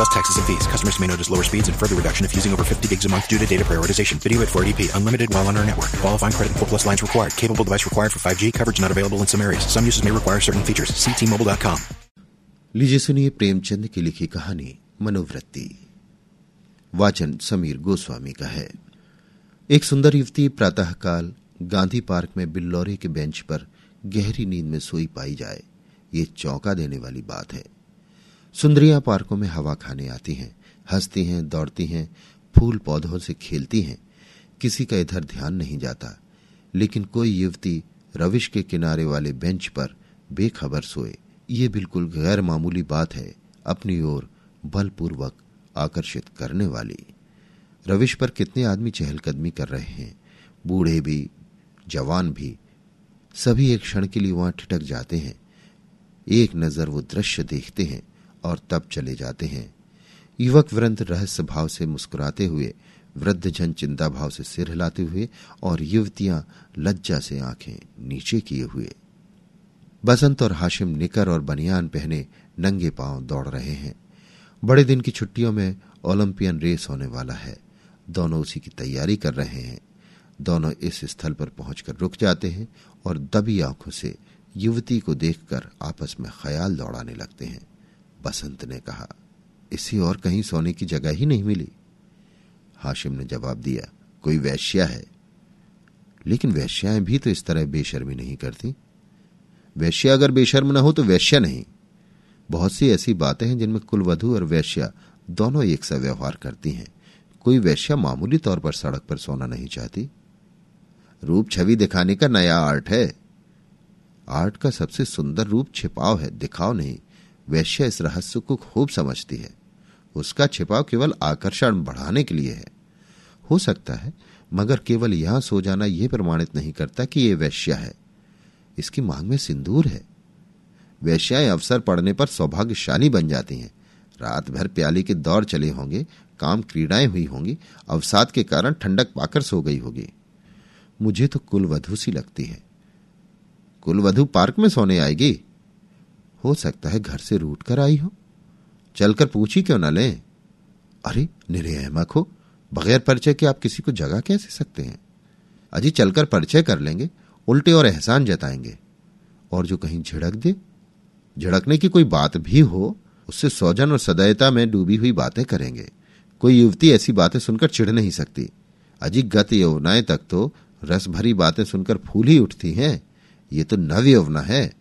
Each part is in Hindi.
Plus taxes and fees. Customers may notice lower speeds and further reduction if using over 50 gigs a month due to data prioritization. Video at 480p. Unlimited while on our network. Qualifying credit and 4 plus lines required. Capable device required for 5G. Coverage not available in some areas. Some uses may require certain features. See T-Mobile.com. लीजिए सुनिए प्रेमचंद की लिखी कहानी मनोवृत्ति वाचन समीर गोस्वामी का है एक सुंदर युवती प्रातःकाल गांधी पार्क में बिल्लौरे के बेंच पर गहरी नींद में सोई पाई जाए ये चौंका देने वाली बात है सुंदरियाँ पार्कों में हवा खाने आती हैं, हंसती हैं, दौड़ती हैं, फूल पौधों से खेलती हैं। किसी का इधर ध्यान नहीं जाता, लेकिन कोई युवती रविश के किनारे वाले बेंच पर बेखबर सोए। ये बिल्कुल गैर मामूली बात है, अपनी ओर बलपूर्वक आकर्षित करने वाली। रविश पर कितने आदमी चहलकदमी कर रहे हैं, बूढ़े भी, जवान भी, सभी एक क्षण के लिए वहाँ ठिटक जाते हैं, एक नज़र वो दृश्य देखते हैं। और तब चले जाते हैं। युवक वृंद रहस्य भाव से मुस्कुराते हुए, वृद्ध जन चिंता भाव से सिर हिलाते हुए और युवतियाँ लज्जा से आँखें नीचे किए हुए। बसंत और हाशिम निकर और बनियान पहने नंगे पाँव दौड़ रहे हैं। बड़े दिन की छुट्टियों में ओलंपियन रेस होने वाला है। दोनों उसी की तैयारी कर रहे हैं। दोनों इस स्थल पर पहुंचकर रुक जाते हैं और दबी आँखों से युवती को देखकर आपस में ख्याल दौड़ाने लगते हैं। बसंत ने कहा, इसी और कहीं सोने की जगह ही नहीं मिली। हाशिम ने जवाब दिया, कोई वैश्या है। लेकिन वैश्याएँ भी तो इस तरह बेशर्मी नहीं करती। वैश्या अगर बेशर्म ना हो तो वैश्या नहीं। बहुत सी ऐसी बातें हैं जिनमें कुलवधु और वैश्या दोनों एक सा व्यवहार करती हैं। कोई वैश्या मामूली तौर पर सड़क पर सोना नहीं चाहती। रूप छवि दिखाने का नया आर्ट है। आर्ट का सबसे सुंदर रूप छिपाव है, दिखाव नहीं। वैश्या इस रहस्य को खूब समझती है। उसका छिपाव केवल आकर्षण बढ़ाने के लिए है। हो सकता है, मगर केवल यहाँ सो जाना यह प्रमाणित नहीं करता कि यह वैश्या है। इसकी मांग में सिंदूर है। वैश्याएँ अवसर पड़ने पर सौभाग्यशाली बन जाती हैं। रात भर प्याली के दौर चले होंगे, काम क्रीड़ाएँ हुई होंगी, अवसाद के कारण ठंडक पाकर सो गई होगी। मुझे तो कुलवधु सी लगती है। कुलवधु पार्क में सोने आएगी? हो सकता है घर से रूट कर आई हो। चलकर पूछी क्यों ना लें? अरे, निरे अहमक हो, बगैर परिचय के आप किसी को जगह कैसे सकते हैं? अजी चलकर परिचय कर लेंगे, उल्टे और एहसान जताएँगे। और जो कहीं झिड़क दे, झिड़कने की कोई बात भी हो, उससे सौजन और सदैता में डूबी हुई बातें करेंगे। कोई युवती ऐसी बातें सुनकर चिढ़ नहीं सकती। अजी गत यौवनाएँ तक तो रस भरी बातें सुनकर फूल ही उठती हैं। ये तो नव यौवना है।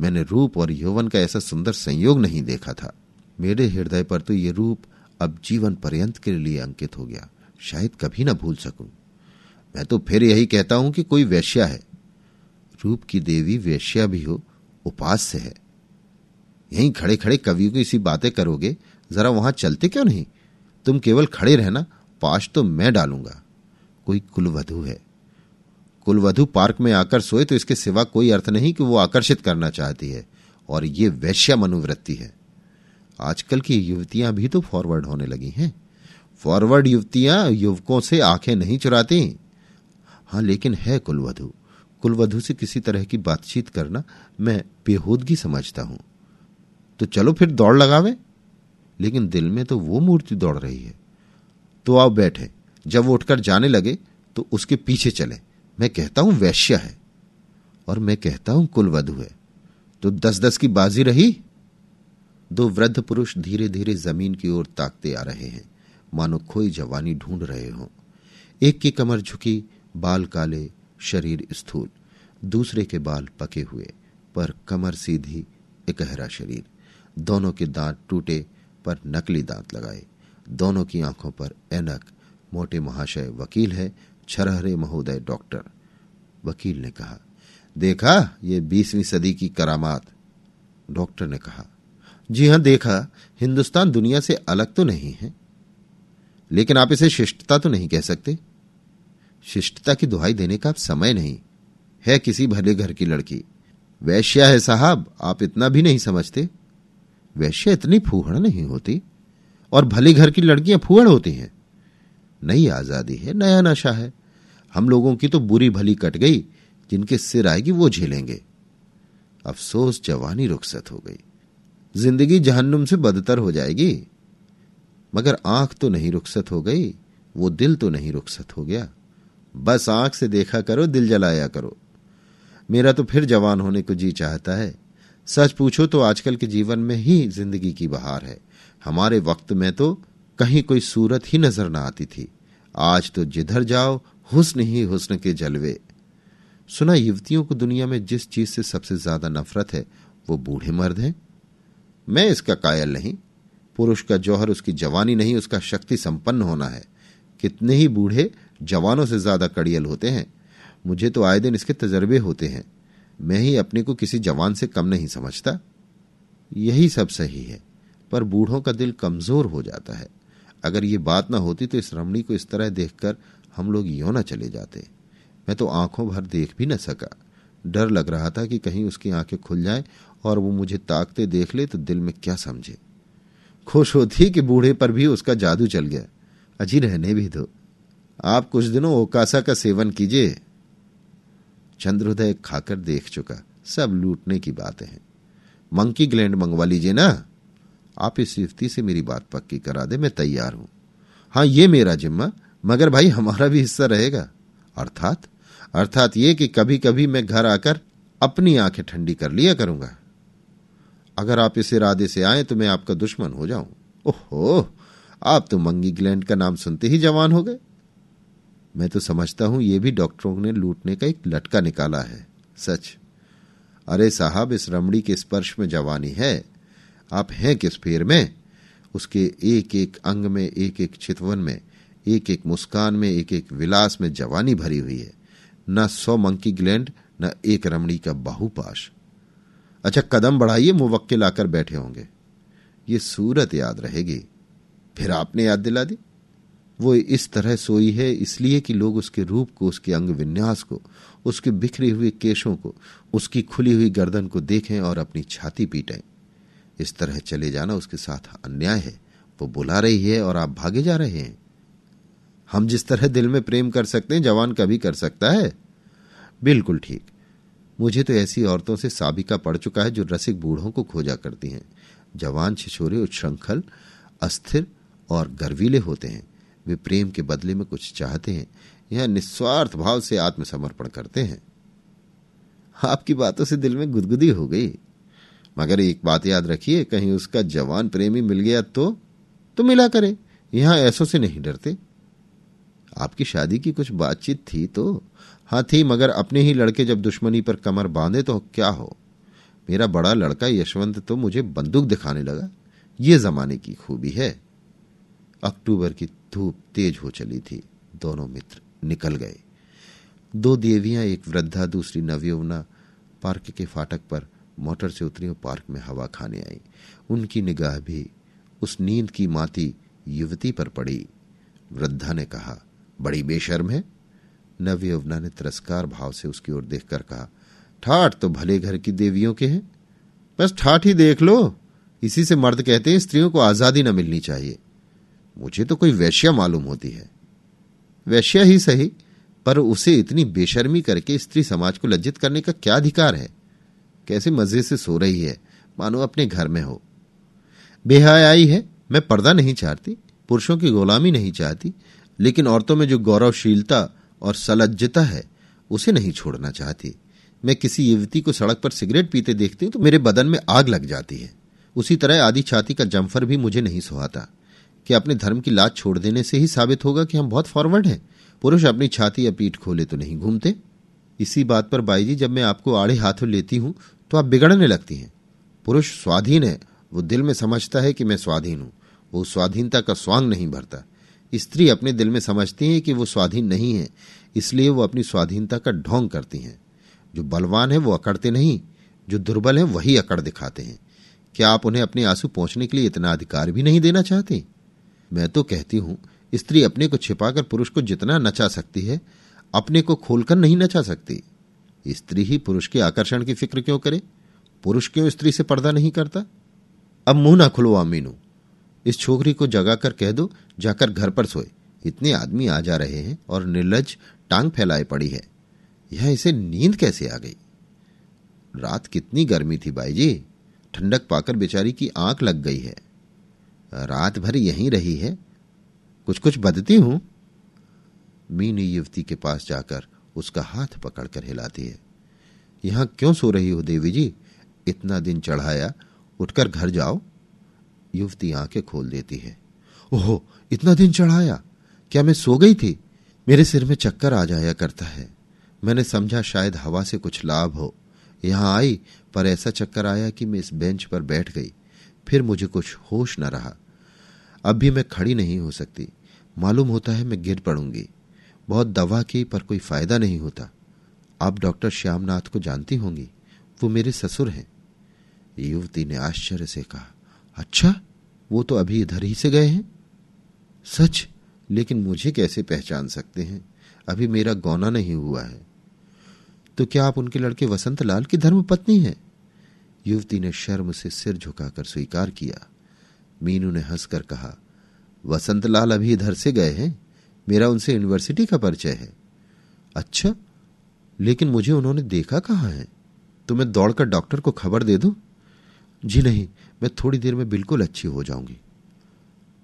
मैंने रूप और यौवन का ऐसा सुंदर संयोग नहीं देखा था। मेरे हृदय पर तो ये रूप अब जीवन पर्यंत के लिए अंकित हो गया। शायद कभी ना भूल सकूँ। मैं तो फिर यही कहता हूँ कि कोई वैश्या है। रूप की देवी वैश्या भी हो, उपास्य है। यहीं खड़े खड़े कवियों की इसी बातें करोगे, जरा वहाँ चलते क्यों नहीं? तुम केवल खड़े रहना, पाश तो मैं डालूँगा। कोई कुलवधु है। कुलवधु पार्क में आकर सोए तो इसके सिवा कोई अर्थ नहीं कि वो आकर्षित करना चाहती है, और ये वैश्या मनोवृत्ति है। आजकल की युवतियाँ भी तो फॉरवर्ड होने लगी हैं। फॉरवर्ड युवतियाँ युवकों से आँखें नहीं चुराती। हाँ, लेकिन है कुलवधु। कुलवधु से किसी तरह की बातचीत करना मैं बेहूदगी समझता हूँ। तो चलो फिर दौड़ लगावे। लेकिन दिल में तो वो मूर्ति दौड़ रही है। तो आओ बैठे। जब वो उठकर जाने लगे तो उसके पीछे चले। मैं कहता हूँ वैश्य है, और मैं कहता हूँ कुलवधु है। तो दस दस की बाजी रही? दो वृद्ध पुरुष धीरे धीरे ज़मीन की ओर ताकते आ रहे हैं। मानो खोई जवानी ढूंढ रहे हों। एक की कमर झुकी, बाल काले, शरीर स्थूल। दूसरे के बाल पके हुए, पर कमर सीधी इकहरा शरीर। दोनों के दांत टूटे, पर नकली दांत लगाए। दोनों की आँखों पर एनक मोटे महाशय वकील है छरहरे महोदय डॉक्टर। वकील ने कहा, देखा, ये बीसवीं सदी की करामात। डॉक्टर ने कहा, जी हाँ, देखा, हिंदुस्तान दुनिया से अलग तो नहीं है। लेकिन आप इसे शिष्टता तो नहीं कह सकते। शिष्टता की दुहाई देने का अब समय नहीं। है किसी भले घर की लड़की। वैश्या है साहब, आप इतना भी नहीं समझते। वैश्या इतनी फूहड़ नहीं होती। और भले घर की लड़कियाँ फूहड़ होती हैं। नई आज़ादी है, नया नशा है। हम लोगों की तो बुरी भली कट गई, जिनके सिर आएगी वो झेलेंगे। अफसोस, जवानी रुखसत हो गई। ज़िंदगी जहन्नुम से बदतर हो जाएगी। मगर आँख तो नहीं रुखसत हो गई, वो दिल तो नहीं रुखसत हो गया। बस आँख से देखा करो, दिल जलाया करो। मेरा तो फिर जवान होने को जी चाहता है। सच पूछो तो आजकल के जीवन में ही ज़िंदगी की बहार है। हमारे वक्त में तो कहीं कोई सूरत ही नज़र न आती थी। आज तो जिधर जाओ, हुस्न ही हुस्न के जलवे। सुना, युवतियों को दुनिया में जिस चीज़ से सबसे ज़्यादा नफरत है, वो बूढ़े मर्द हैं। मैं इसका कायल नहीं। पुरुष का जौहर, उसकी जवानी नहीं, उसका शक्ति संपन्न होना है। कितने ही बूढ़े जवानों से ज़्यादा कड़ियल होते हैं। मुझे तो आए दिन इसके तजर्बे होते हैं। मैं ही अपने को किसी जवान से कम नहीं समझता। यही सब सही है, पर बूढ़ों का दिल कमज़ोर हो जाता है। अगर ये बात ना होती तो इस रमणी को इस तरह देखकर हम लोग यो न चले जाते। मैं तो आँखों भर देख भी न सका। डर लग रहा था कि कहीं उसकी आँखें खुल जाएँ और वो मुझे ताकते देख ले तो दिल में क्या समझे। खुश होती कि बूढ़े पर भी उसका जादू चल गया। अजी रहने भी दो। आप कुछ दिनों ओकासा का सेवन कीजिए। चंद्रोदय खाकर देख चुका। सब लूटने की बातें हैं। मंकी ग्लैंड मंगवा लीजिए ना। आप इस युवती से मेरी बात पक्की करा दे, मैं तैयार हूँ। हाँ, ये मेरा जिम्मा, मगर भाई हमारा भी हिस्सा रहेगा। अर्थात अर्थात ये कि कभी कभी मैं घर आकर अपनी आँखें ठंडी कर लिया करूँगा। अगर आप इस इरादे से आए तो मैं आपका दुश्मन हो जाऊँ। ओहो, आप तो मंगी ग्लैंड का नाम सुनते ही जवान हो गए। मैं तो समझता हूँ ये भी डॉक्टरों ने लूटने का एक लटका निकाला है, सच। अरे साहब, इस रमड़ी के स्पर्श में जवानी है आप हैं किस फेर में? उसके एक एक अंग में एक एक चितवन में एक एक मुस्कान में एक एक विलास में जवानी भरी हुई है। न सौ मंकी ग्लैंड, न एक रमणी का बाहुपाश। अच्छा कदम बढ़ाइए, मुवक्किल आकर बैठे होंगे। ये सूरत याद रहेगी। फिर आपने याद दिला दी? वो इस तरह सोई है इसलिए कि लोग उसके रूप को, उसके अंग विन्यास को, उसके बिखरे हुए केशों को, उसकी खुली हुई गर्दन को देखें और अपनी छाती पीटें। इस तरह चले जाना उसके साथ अन्याय है। वो बुला रही है और आप भागे जा रहे हैं। हम जिस तरह दिल में प्रेम कर सकते हैं, जवान कभी कर सकता है। बिल्कुल ठीक। मुझे तो ऐसी औरतों से साबिका पड़ चुका है जो रसिक बूढ़ों को खोजा करती हैं। जवान छिछोरे उच्छृंखल अस्थिर और गर्वीले होते हैं। वे प्रेम के बदले में कुछ चाहते हैं। यह निस्वार्थ भाव से आत्मसमर्पण करते हैं। आपकी बातों से दिल में गुदगुदी हो गई। मगर एक बात याद रखिए, कहीं उसका जवान प्रेमी मिल गया तो तो मिला करे। यहाँ ऐसों से नहीं डरते। आपकी शादी की कुछ बातचीत थी तो? हाँ थी, मगर अपने ही लड़के जब दुश्मनी पर कमर बांधे तो क्या हो? मेरा बड़ा लड़का यशवंत तो मुझे बंदूक दिखाने लगा। ये जमाने की खूबी है। अक्टूबर की धूप तेज हो चली थी। दोनों मित्र निकल गए। दो देवियाँ, एक वृद्धा, दूसरी नवयौवना पार्क के फाटक पर मोटर से उतरी और पार्क में हवा खाने आई। उनकी निगाह भी उस नींद की माती युवती पर पड़ी। वृद्धा ने कहा, बड़ी बेशर्म है। नवयौवना ने तिरस्कार भाव से उसकी ओर देखकर कहा, ठाठ तो भले घर की देवियों के हैं। बस ठाठ ही देख लो। इसी से मर्द कहते हैं, स्त्रियों को आज़ादी न मिलनी चाहिए। मुझे तो कोई वैश्या मालूम होती है। वैश्या ही सही, पर उसे इतनी बेशर्मी करके स्त्री समाज को लज्जित करने का क्या अधिकार है? कैसे मज़े से सो रही है। मानो अपने घर में हो। बेहयाई है, मैं पर्दा नहीं चाहती, पुरुषों की गुलामी नहीं चाहती, लेकिन औरतों में जो गौरवशीलता और सलज्जता है, उसे नहीं छोड़ना चाहती। मैं किसी युवती को सड़क पर सिगरेट पीते देखती हूँ तो मेरे बदन में आग लग जाती है। उसी तरह आधी छाती का जम्फर भी मुझे नहीं सुहाता। कि अपने धर्म की लाज छोड़ देने से ही साबित होगा कि हम बहुत फॉरवर्ड हैं? पुरुष अपनी छाती या पीठ खोले तो नहीं घूमते? इसी बात पर बाई जी जब मैं आपको आड़े हाथों लेती हूँ तो आप बिगड़ने लगती हैं। पुरुष स्वाधीन है, वो दिल में समझता है कि मैं स्वाधीन हूँ। वो स्वाधीनता का स्वांग नहीं भरता। स्त्री अपने दिल में समझती है कि वो स्वाधीन नहीं है, इसलिए वो अपनी स्वाधीनता का ढोंग करती हैं। जो बलवान है, वो अकड़ते नहीं, जो दुर्बल है, वही अकड़ दिखाते हैं। क्या आप उन्हें अपने आँसू पहुँचने के लिए इतना अधिकार भी नहीं देना चाहते? मैं तो कहती हूँ, स्त्री अपने को छिपाकर पुरुष को जितना नचा सकती है, अपने को खोलकर नहीं नचा सकती। स्त्री ही पुरुष के आकर्षण की फ़िक्र क्यों करे? पुरुष क्यों स्त्री से पर्दा नहीं करता? अब मुँह ना खुलवा मीनू इस छोकरी को जगाकर कह दो, जाकर घर पर सोए। इतने आदमी आ जा रहे हैं और निर्लज टांग फैलाए पड़ी है। यह इसे नींद कैसे आ गई? रात कितनी गर्मी थी बाई जी ठंडक पाकर बेचारी की आँख लग गई है। रात भर यहीं रही है। कुछ कुछ बदती हूँ। मीनी युवती के पास जाकर उसका हाथ पकड़कर हिलाती है। यहाँ क्यों सो रही हो देवी जी? इतना दिन चढ़ाया, उठकर घर जाओ। युवती आँखें खोल देती है। ओहो, इतना दिन चढ़ाया? क्या मैं सो गई थी? मेरे सिर में चक्कर आ जाया करता है। मैंने समझा शायद हवा से कुछ लाभ हो। यहाँ आई, पर ऐसा चक्कर आया कि मैं इस बेंच पर बैठ गई। फिर मुझे कुछ होश न रहा। अब भी मैं खड़ी नहीं हो सकती। मालूम होता है मैं गिर पड़ूँगी। बहुत दवा की पर कोई फ़ायदा नहीं होता। आप डॉक्टर श्यामनाथ को जानती होंगी। वो मेरे ससुर हैं। युवती ने आश्चर्य से कहा अच्छा वो तो अभी इधर ही से गए हैं? सच? लेकिन मुझे कैसे पहचान सकते हैं? अभी मेरा गौना नहीं हुआ है। तो क्या आप उनके लड़के वसंत लाल की धर्म पत्नी है? युवती ने शर्म से सिर झुकाकर स्वीकार किया। मीनू ने हंसकर कहा, वसंत लाल अभी इधर से गए हैं? मेरा उनसे यूनिवर्सिटी का परिचय है। अच्छा लेकिन मुझे उन्होंने देखा कहाँ है? तो मैं दौड़कर डॉक्टर को खबर दे दूँ? जी नहीं, मैं थोड़ी देर में बिल्कुल अच्छी हो जाऊँगी।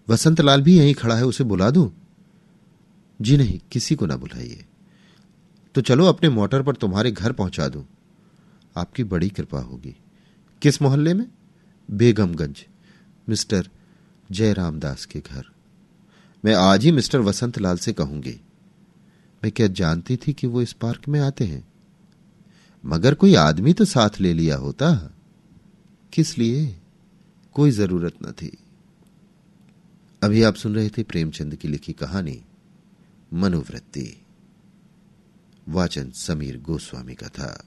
वसंत लाल भी यहीं खड़ा है, उसे बुला दूँ? जी नहीं, किसी को ना बुलाइए। तो चलो अपने मोटर पर तुम्हारे घर पहुँचा दूँ। आपकी बड़ी कृपा होगी। किस मोहल्ले में? बेगमगंज, मिस्टर जयराम दास के घर। मैं आज ही मिस्टर वसंत लाल से कहूँगी। मैं क्या जानती थी कि वो इस पार्क में आते हैं? मगर कोई आदमी तो साथ ले लिया होता। किस लिए? कोई ज़रूरत न थी। अभी आप सुन रहे थे प्रेमचंद की लिखी कहानी, मनोवृत्ति। वाचन समीर गोस्वामी का था।